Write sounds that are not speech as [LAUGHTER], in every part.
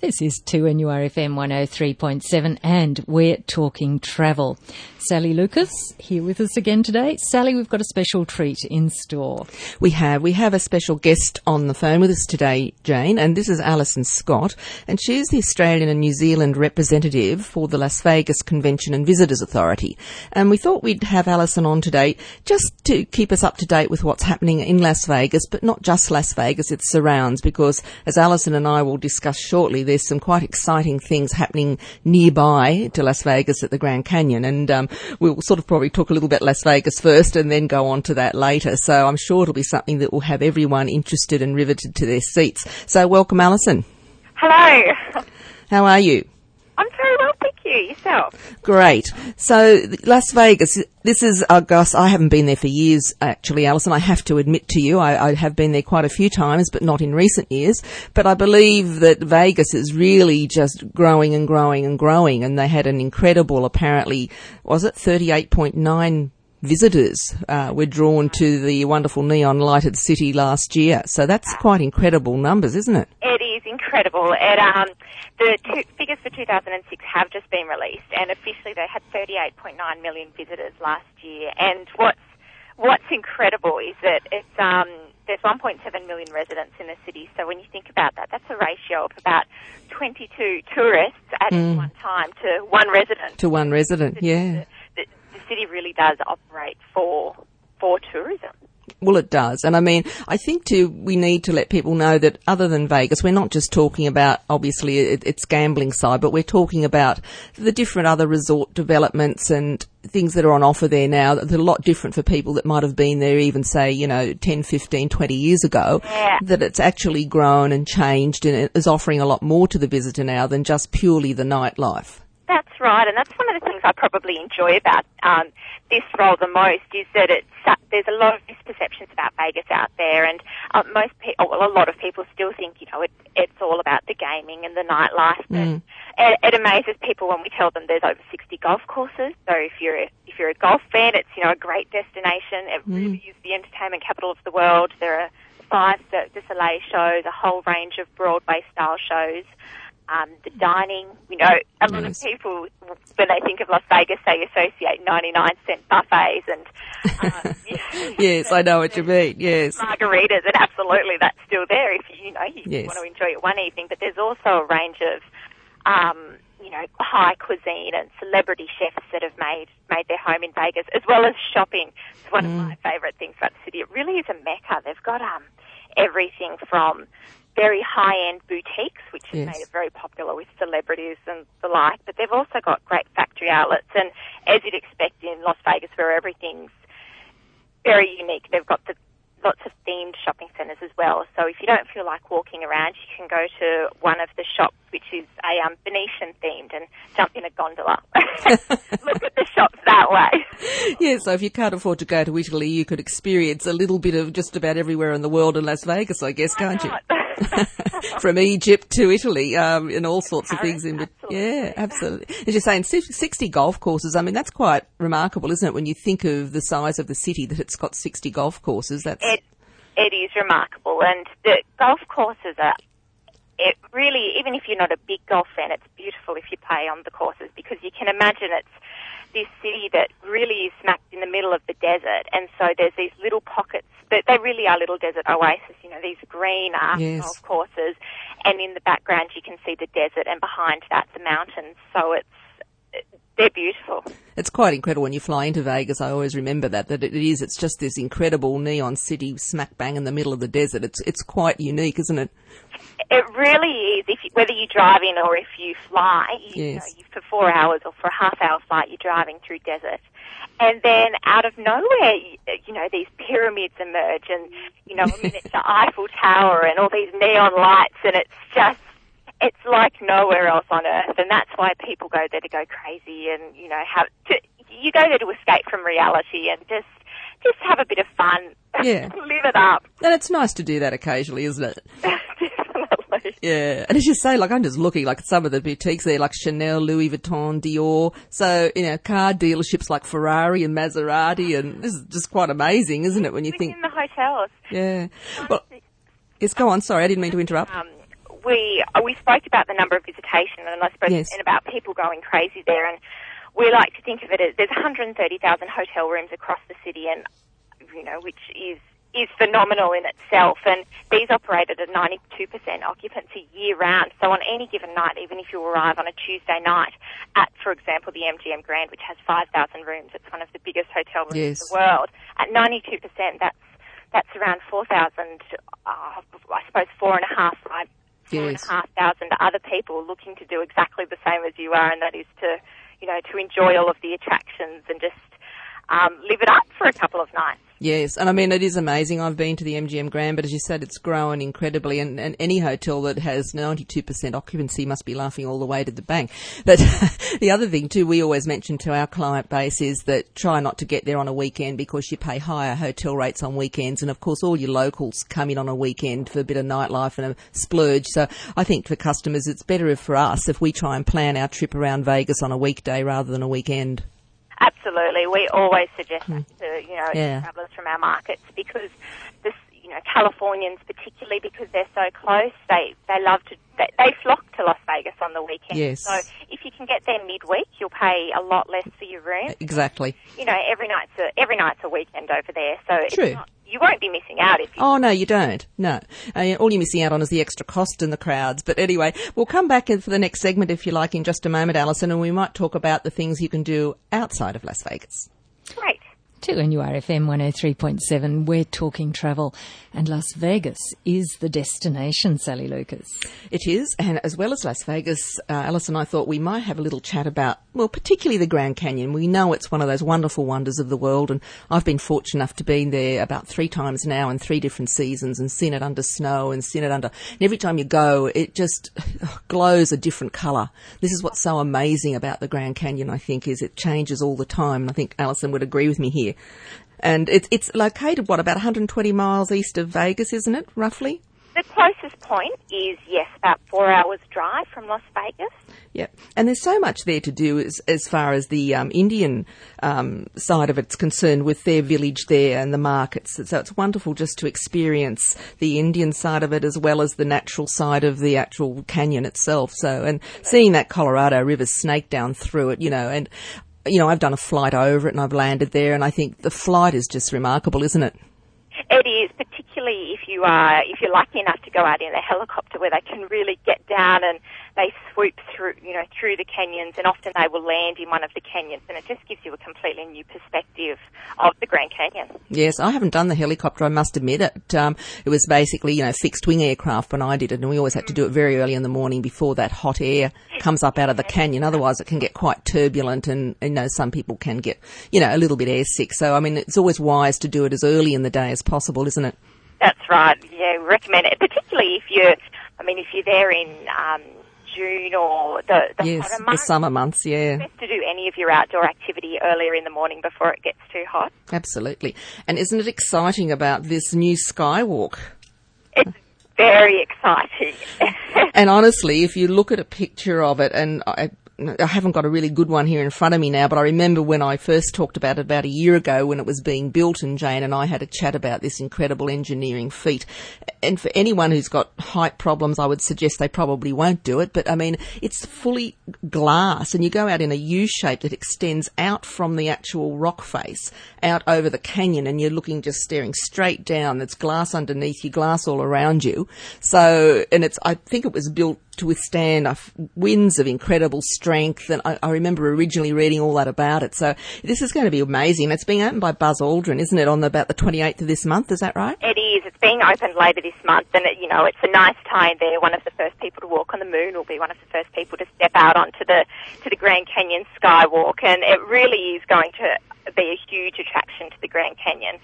This is 2NURFM 103.7 and we're talking travel. Sally Lucas here with us again today. Sally, we've got a special treat in store. We have. We have a special guest on the phone with us today, Jane, and this is Alison Scott, and she's the Australian and New Zealand representative for the Las Vegas Convention and Visitors Authority. And we thought we'd have Alison on today just to keep us up to date with what's happening in Las Vegas, but not just Las Vegas, its surrounds, because as Alison and I will discuss shortly, there's some quite exciting things happening nearby to Las Vegas at the Grand Canyon. And um, we'll sort of probably talk a little bit Las Vegas first and then go on to that later. So I'm sure it'll be something that will have everyone interested and riveted to their seats. So welcome, Alison. Hello. How are you? I'm very well, you. Yourself? Great. So Las Vegas, this is, uh, Gus, I haven't been there for years, actually, Alison. I have to admit to you, I, I, have been there quite a few times, but not in recent years. But I believe that Vegas is really just growing and growing and growing, and they had an incredible, apparently, was it 38.9 visitors uh, were drawn to the wonderful neon lighted city last year. So that's quite incredible numbers, isn't it? Incredible. It, um, the two, figures for 2006 have just been released, and officially they had 38.9 million visitors last year. And what's what's incredible is that it's um, there's 1.7 million residents in the city. So when you think about that, that's a ratio of about 22 tourists at mm. one time to one resident. To one resident, yeah The city really does operate for for tourism. Well, it does. And I mean, I think too, we need to let people know that other than Vegas, we're not just talking about, obviously, it, its gambling side, but we're talking about the different other resort developments and things that are on offer there now that are a lot different for people that might have been there even, say, you know, 10, 15, 20 years ago. Yeah. That it's actually grown and changed and it is offering a lot more to the visitor now than just purely the nightlife. That's right, and that's one of the things I probably enjoy about um, this role the most is that it's uh, there's a lot of misperceptions about Vegas out there, and uh, most people, well, a lot of people still think you know it, it's all about the gaming and the nightlife. Mm. It, it amazes people when we tell them there's over 60 golf courses. So if you're a, if you're a golf fan, it's you know a great destination. It mm. really is the entertainment capital of the world. There are five Cirque du Soleil shows, a whole range of Broadway style shows um, the dining. You know, a lot yes. of people, when they think of Las Vegas, they associate 99 cent buffets and. [LAUGHS] Um, yes, I know what you mean. Yes. Margaritas, and absolutely that's still there if you, you know, you yes. want to enjoy it one evening. But there's also a range of, um, you know, high cuisine and celebrity chefs that have made made their home in Vegas, as well as shopping. It's one mm. of my favourite things about the city. It really is a mecca. They've got um everything from very high-end boutiques, which has yes. made it very popular with celebrities and the like. But they've also got great factory outlets, and as you'd expect in Las Vegas, where everything's very unique, they've got the lots of themed shopping centres as well. So if you don't feel like walking around, you can go to one of the shops, which is a um, Venetian themed, and jump in a gondola. [LAUGHS] Look at shops that way. [LAUGHS] Yeah, so if you can't afford to go to Italy, you could experience a little bit of just about everywhere in the world in Las Vegas, I guess, Why can't you? [LAUGHS] [LAUGHS] From Egypt to Italy, um, and all sorts of things in between. Yeah, absolutely. As you're saying, 60 golf courses, I mean, that's quite remarkable, isn't it, when you think of the size of the city that it's got 60 golf courses? That's, It it is remarkable, and the golf courses are. It really, even if you're not a big golf fan, it's beautiful if you play on the courses because you can imagine it's this city that really is smacked in the middle of the desert, and so there's these little pockets that they really are little desert oases. You know, these green uh, Yes. golf courses, and in the background you can see the desert, and behind that the mountains. So it's they're beautiful. it's quite incredible when you fly into Vegas. I always remember that, that it is, it's just this incredible neon city smack bang in the middle of the desert. It's, it's quite unique, isn't it? It really is. If you, whether you drive in or if you fly, you, Yes. know, you, for four hours or for a half hour flight, you're driving through desert, and then out of nowhere, you, you know, these pyramids emerge, and you know, I mean, it's the Eiffel Tower and all these neon lights, and it's just. It's like nowhere else on earth, and that's why people go there to go crazy, and you know, have to, you go there to escape from reality and just just have a bit of fun, Yeah. [LAUGHS] live it up. And it's nice to do that occasionally, isn't it? [LAUGHS] Definitely. Yeah. And as you say, like I'm just looking like at some of the boutiques there, like Chanel, Louis Vuitton, Dior. So, you know, car dealerships like Ferrari and Maserati and this is just quite amazing, isn't it, when you think, in the hotels. yeah. Well, yes, go on. Sorry, I didn't mean to interrupt. um, we we spoke about the number of visitation and I suppose Yes. and about people going crazy there, and we like to think of it as there's 130,000 hotel rooms across the city, and you know which is is phenomenal in itself. And these operate at a 92% occupancy year round. So on any given night, even if you arrive on a Tuesday night at, for example, the MGM Grand, which has 5,000 rooms, it's one of the biggest hotel rooms Yes. in the world. At 92%, that's that's around 4,000, uh, I suppose four and a half, five, Yes. a thousand other people looking to do exactly the same as you are, and that is to, you know, to enjoy all of the attractions and just um, live it up for a couple of nights. Yes, and I mean it is amazing. I've been to the MGM Grand, but as you said, it's grown incredibly, and, and any hotel that has 92% occupancy must be laughing all the way to the bank. But [LAUGHS] the other thing too, we always mention to our client base is that try not to get there on a weekend because you pay higher hotel rates on weekends, and of course all your locals come in on a weekend for a bit of nightlife and a splurge. So I think for customers, it's better for us if we try and plan our trip around Vegas on a weekday rather than a weekend. Absolutely, we always suggest that to you know Hmm. Yeah. travellers from our markets because this you know Californians particularly because they're so close they they love to they, they flock to Las Vegas on the weekend. Yes. So if you can get there midweek, you'll pay a lot less for your room. Exactly. You know every night's a every night's a weekend over there, so it's True. not, you won't be missing out if you Oh no, you don't. No, uh, all you're missing out on is the extra cost and the crowds. But anyway, we'll come back in for the next segment if you like in just a moment, Alison, and we might talk about the things you can do outside of Las Vegas. great. 2NURFM 103.7, we're talking travel, and Las Vegas is the destination, Sally Lucas. It is, and as well as Las Vegas, uh, Alice and I thought we might have a little chat about, well, particularly the Grand Canyon. We know it's one of those wonderful wonders of the world, and I've been fortunate enough to be there about three times now in three different seasons and seen it under snow and seen it under. And every time you go, it just [LAUGHS] glows a different colour. This is what's so amazing about the Grand Canyon, I think, is it changes all the time, and I think Alison would agree with me here. And it's it's located what about 120 miles east of Vegas, isn't it, roughly? The closest point is yes, about four hours drive from Las Vegas. Yep. And there's so much there to do as, as far as the um, Indian um, side of it's concerned with their village there and the markets. So it's wonderful just to experience the Indian side of it as well as the natural side of the actual canyon itself. So, and seeing that Colorado River snake down through it, you know, and, you know, I've done a flight over it and I've landed there and I think the flight is just remarkable, isn't it? It is, particularly if you are if you're lucky enough to go out in a helicopter where they can really get down and they swoop through you know through the canyons and often they will land in one of the canyons and it just gives you a completely new perspective of the Grand Canyon. Yes, I haven't done the helicopter, I must admit it. Um, it was basically, you know, fixed wing aircraft when I did it, and we always had to do it very early in the morning before that hot air comes up out of the canyon. Otherwise, it can get quite turbulent, and, you know, some people can get, you know, a little bit airsick. So, I mean, it's always wise to do it as early in the day as possible, isn't it? That's right. Yeah, recommend it, particularly if you're. I mean, if you're there in um, June or the, the yes, hotter the summer months, yeah. Best to do any of your outdoor activity earlier in the morning before it gets too hot. Absolutely. And isn't it exciting about this new skywalk? It's very exciting. [LAUGHS] And honestly, if you look at a picture of it, and I, I haven't got a really good one here in front of me now, but I remember when I first talked about it about a year ago when it was being built, and Jane and I had a chat about this incredible engineering feat. And for anyone who's got height problems, I would suggest they probably won't do it. But I mean, it's fully glass, and you go out in a U shape that extends out from the actual rock face out over the canyon, and you're looking just staring straight down. There's glass underneath you, glass all around you. So, and it's I think it was built to withstand winds of incredible strength. And I, I remember originally reading all that about it. So this is going to be amazing. It's being opened by Buzz Aldrin, isn't it, on the, about the 28th of this month? Is that right? It is. It's being opened later this month, and it, you know it's a nice tie there. One of the first people to walk on the moon will be one of the first people to step out onto the to the Grand Canyon skywalk, and it really is going to be a huge attraction to the Grand Canyon.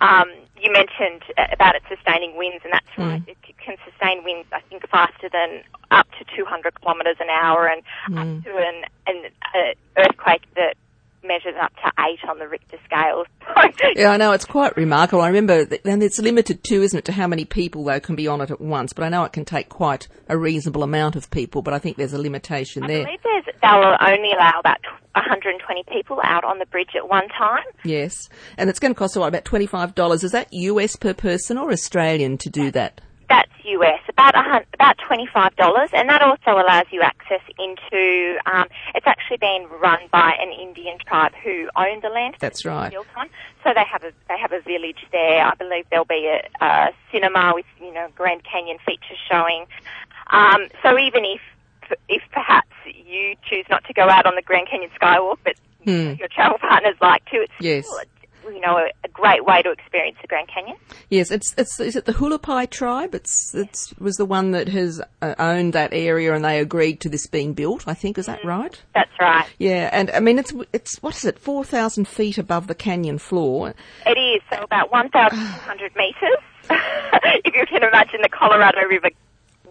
Um, you mentioned uh, about it sustaining winds, and that's right. It can sustain winds, I think, faster than up to 200 kilometres an hour, and up to an, an uh, earthquake that measures up to eight on the Richter scale. [LAUGHS] Yeah, I know it's quite remarkable. I remember, and it's limited too, isn't it, to how many people though can be on it at once. But I know it can take quite a reasonable amount of people. But I think there's a limitation I there. believe there's, they'll only allow about 120 people out on the bridge at one time. Yes, and it's going to cost about twenty five dollars? Is that US per person or Australian to do that? That's US, about a about twenty five dollars, and that also allows you access into. Um, it's actually been run by an Indian tribe who own the land. That's right. Built on. So they have a they have a village there. I believe there'll be a, a cinema with you know Grand Canyon features showing. Um, so even if if perhaps you choose not to go out on the Grand Canyon Skywalk, but your travel partners like to, it's Yes. still, you know a, a great way to experience the Grand Canyon. Yes, it's it's is it the Hualapai tribe? It's it's was the one that has uh, owned that area, and they agreed to this being built. I think is that right? That's right. Yeah, and I mean it's it's what is it? Four thousand feet above the canyon floor. It is so about 1,200 meters. [LAUGHS] if you can imagine the Colorado River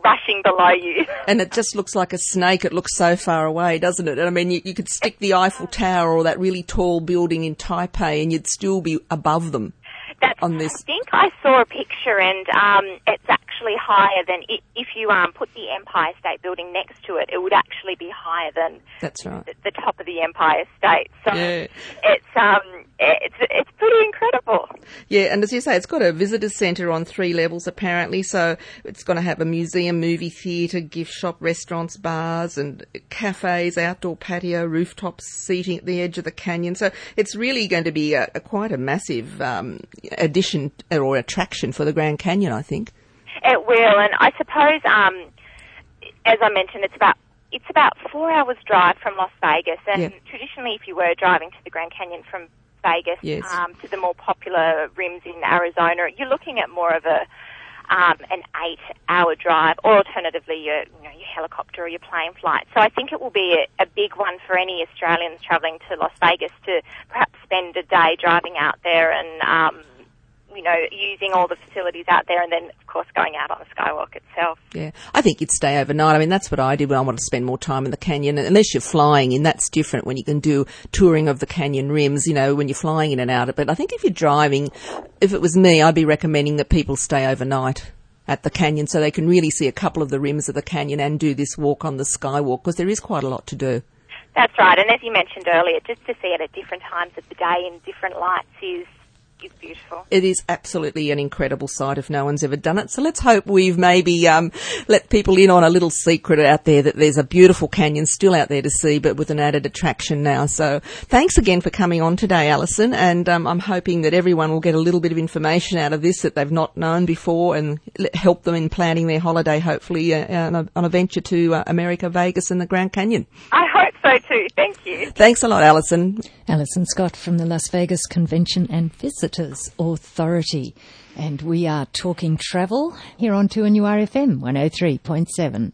rushing below you. [LAUGHS] And it just looks like a snake. It looks so far away, doesn't it? And I mean, you, you could stick the Eiffel Tower or that really tall building in Taipei and you'd still be above them. That's, On this- I think I saw a picture, and um, it's actually higher than if you um, put the Empire State Building next to it. It would actually be higher than That's right. the, the top of the Empire State. So Yeah. it's um, it's it's pretty incredible. Yeah, and as you say, it's got a visitor centre on three levels apparently. So it's going to have a museum, movie theatre, gift shop, restaurants, bars, and cafes, outdoor patio, rooftop seating at the edge of the canyon. So it's really going to be a, a quite a massive um, addition or attraction for the Grand Canyon, I think. It will, and I suppose, um, as I mentioned, it's about it's about four hours drive from Las Vegas, and Yeah. traditionally, if you were driving to the Grand Canyon from Vegas Yes. um, to the more popular rims in Arizona, you're looking at more of a um, an eight-hour drive, or alternatively, your you know your helicopter or your plane flight. So I think it will be a, a big one for any Australians travelling to Las Vegas to perhaps spend a day driving out there and. Um, you know, using all the facilities out there and then, of course, going out on the skywalk itself. Yeah, I think you'd stay overnight. I mean, that's what I did when I wanted to spend more time in the canyon. Unless you're flying in, that's different when you can do touring of the canyon rims, you know, when you're flying in and out. But I think if you're driving, if it was me, I'd be recommending that people stay overnight at the canyon so they can really see a couple of the rims of the canyon and do this walk on the skywalk because there is quite a lot to do. That's right. And as you mentioned earlier, just to see it at different times of the day in different lights is is beautiful. It is absolutely an incredible sight if no one's ever done it. So let's hope we've maybe um, let people in on a little secret out there that there's a beautiful canyon still out there to see, but with an added attraction now. So thanks again for coming on today, Alison. And um, I'm hoping that everyone will get a little bit of information out of this that they've not known before and help them in planning their holiday, hopefully, uh, on, a, on a venture to uh, America, Vegas, and the Grand Canyon. I hope so too. Thank you. Thanks a lot, Alison. Alison Scott from the Las Vegas Convention and Visitors Authority. And we are talking travel here on 2NURFM 103.7.